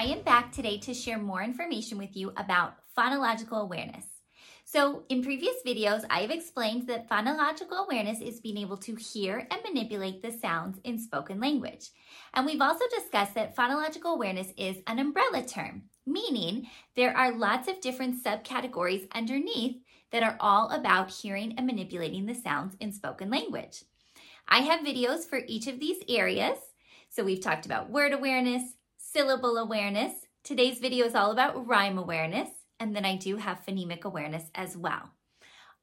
I am back today to share more information with you about phonological awareness. So, in previous videos, I have explained that phonological awareness is being able to hear and manipulate the sounds in spoken language. And we've also discussed that phonological awareness is an umbrella term, meaning there are lots of different subcategories underneath that are all about hearing and manipulating the sounds in spoken language. I have videos for each of these areas. So, we've talked about word awareness, syllable awareness. Today's video is all about rhyme awareness, and then I do have phonemic awareness as well.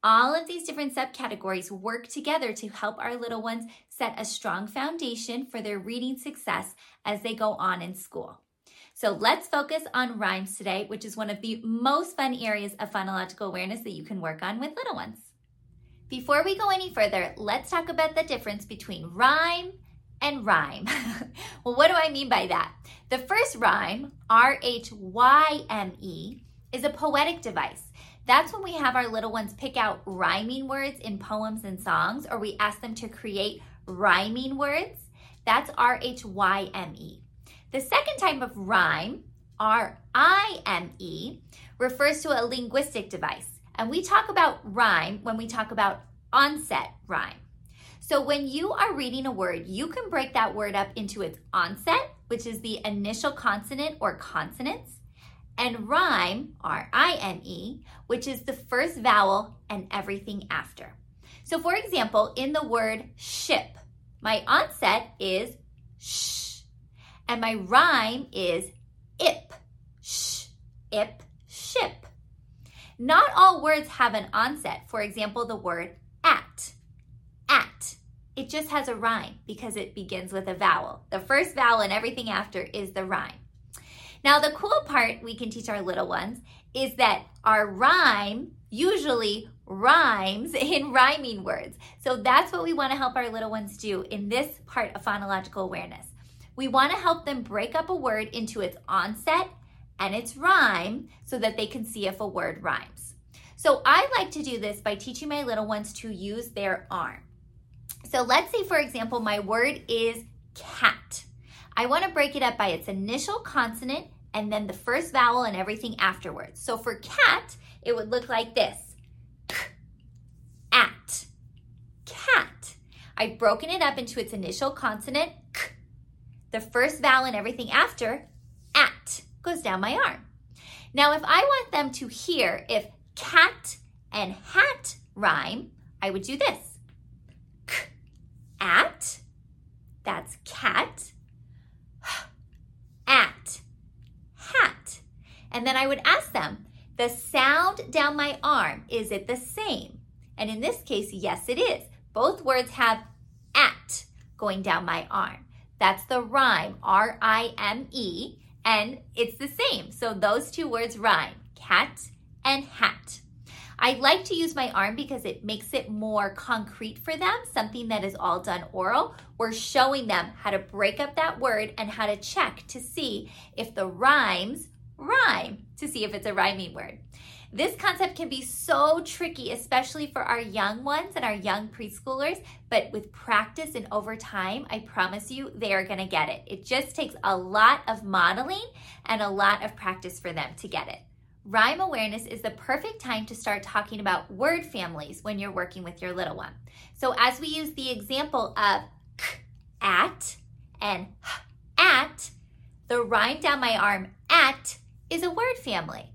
All of these different subcategories work together to help our little ones set a strong foundation for their reading success as they go on in school. So let's focus on rhymes today, which is one of the most fun areas of phonological awareness that you can work on with little ones. Before we go any further, let's talk about the difference between rhyme and rime. well, what do I mean by that? The first rhyme, R H Y M E, is a poetic device. That's when we have our little ones pick out rhyming words in poems and songs, or we ask them to create rhyming words. That's R H Y M E. The second type of rime, R I M E, refers to a linguistic device. And we talk about rime when we talk about onset rime. So when you are reading a word, you can break that word up into its onset, which is the initial consonant or consonants, and rime, R I M E, which is the first vowel and everything after. So for example, in the word ship, my onset is sh, and my rime is ip, sh, ip, ship. Not all words have an onset. For example, the word at. It just has a rime because it begins with a vowel. The first vowel and everything after is the rime. Now, the cool part we can teach our little ones is that our rime usually rhymes in rhyming words. So that's what we want to help our little ones do in this part of phonological awareness. We want to help them break up a word into its onset and its rime so that they can see if a word rhymes. So I like to do this by teaching my little ones to use their arm. So let's say, for example, my word is cat. I want to break it up by its initial consonant and then the first vowel and everything afterwards. So for cat, it would look like this. K, at, cat. I've broken it up into its initial consonant, k. The first vowel and everything after, at, goes down my arm. Now, if I want them to hear if cat and hat rhyme, I would do this at, that's cat, at, hat. And then I would ask them, the sound down my arm, is it the same? And in this case, yes, it is. Both words have at going down my arm. That's the rime, R I M E, and it's the same. So those two words rhyme, cat and hat. I like to use my arm because it makes it more concrete for them, something that is all done oral. We're showing them how to break up that word and how to check to see if the rimes rhyme, to see if it's a rhyming word. This concept can be so tricky, especially for our young ones and our young preschoolers, but with practice and over time, I promise you they are going to get it. It just takes a lot of modeling and a lot of practice for them to get it. Rhyme awareness is the perfect time to start talking about word families when you're working with your little one. So, as we use the example of k, at and h, at, the rime down my arm, at, is a word family.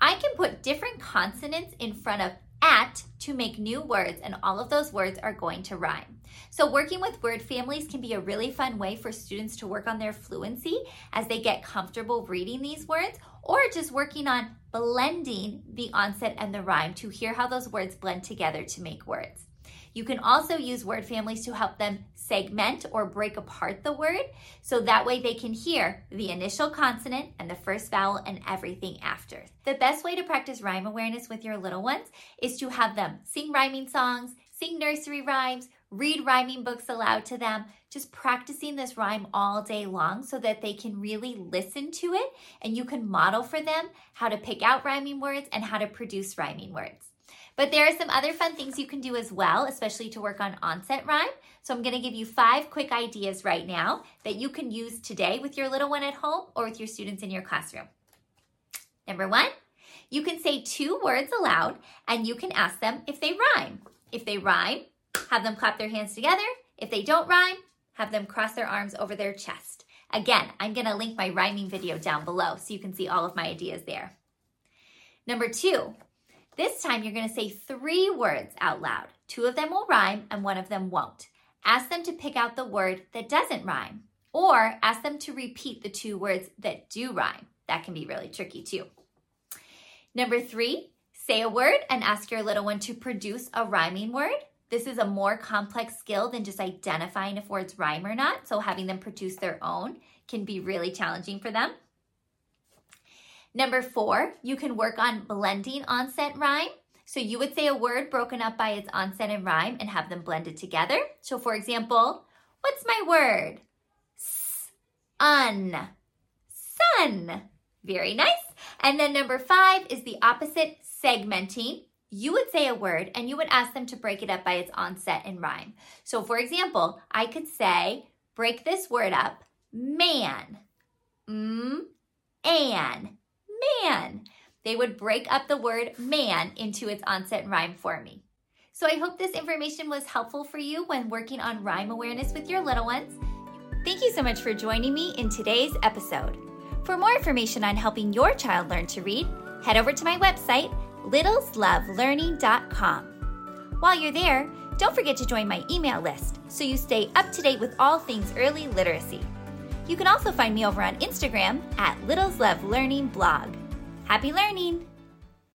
I can put different consonants in front of at to make new words, and all of those words are going to rhyme. So, working with word families can be a really fun way for students to work on their fluency as they get comfortable reading these words, or just working on blending the onset and the rime to hear how those words blend together to make words. You can also use word families to help them segment or break apart the word so that way they can hear the initial consonant and the first vowel and everything after. The best way to practice rhyme awareness with your little ones is to have them sing rhyming songs, sing nursery rhymes, read rhyming books aloud to them, just practicing this rhyme all day long so that they can really listen to it and you can model for them how to pick out rhyming words and how to produce rhyming words. But there are some other fun things you can do as well, especially to work on onset rime. So I'm going to give you five quick ideas right now that you can use today with your little one at home or with your students in your classroom. Number one, you can say two words aloud and you can ask them if they rhyme. If they rhyme, have them clap their hands together. If they don't rhyme, have them cross their arms over their chest. Again, I'm going to link my rhyming video down below so you can see all of my ideas there. Number two, this time you're going to say three words out loud. Two of them will rhyme and one of them won't. Ask them to pick out the word that doesn't rhyme, or ask them to repeat the two words that do rhyme. That can be really tricky too. Number three, say a word and ask your little one to produce a rhyming word. This is a more complex skill than just identifying if words rhyme or not, so having them produce their own can be really challenging for them. Number four, you can work on blending onset rime. So you would say a word broken up by its onset and rime and have them blended together. So for example, what's my word? Sun. Sun. Very nice. And then number five is the opposite, segmenting. You would say a word and you would ask them to break it up by its onset and rime. So for example, I could say, break this word up, man. Mm, an man. They would break up the word man into its onset and rime for me. So I hope this information was helpful for you when working on rhyme awareness with your little ones. Thank you so much for joining me in today's episode. For more information on helping your child learn to read, head over to my website, littleslovelearning.com. While you're there, don't forget to join my email list so you stay up to date with all things early literacy. You can also find me over on Instagram at Littles Love Learning Blog. Happy learning!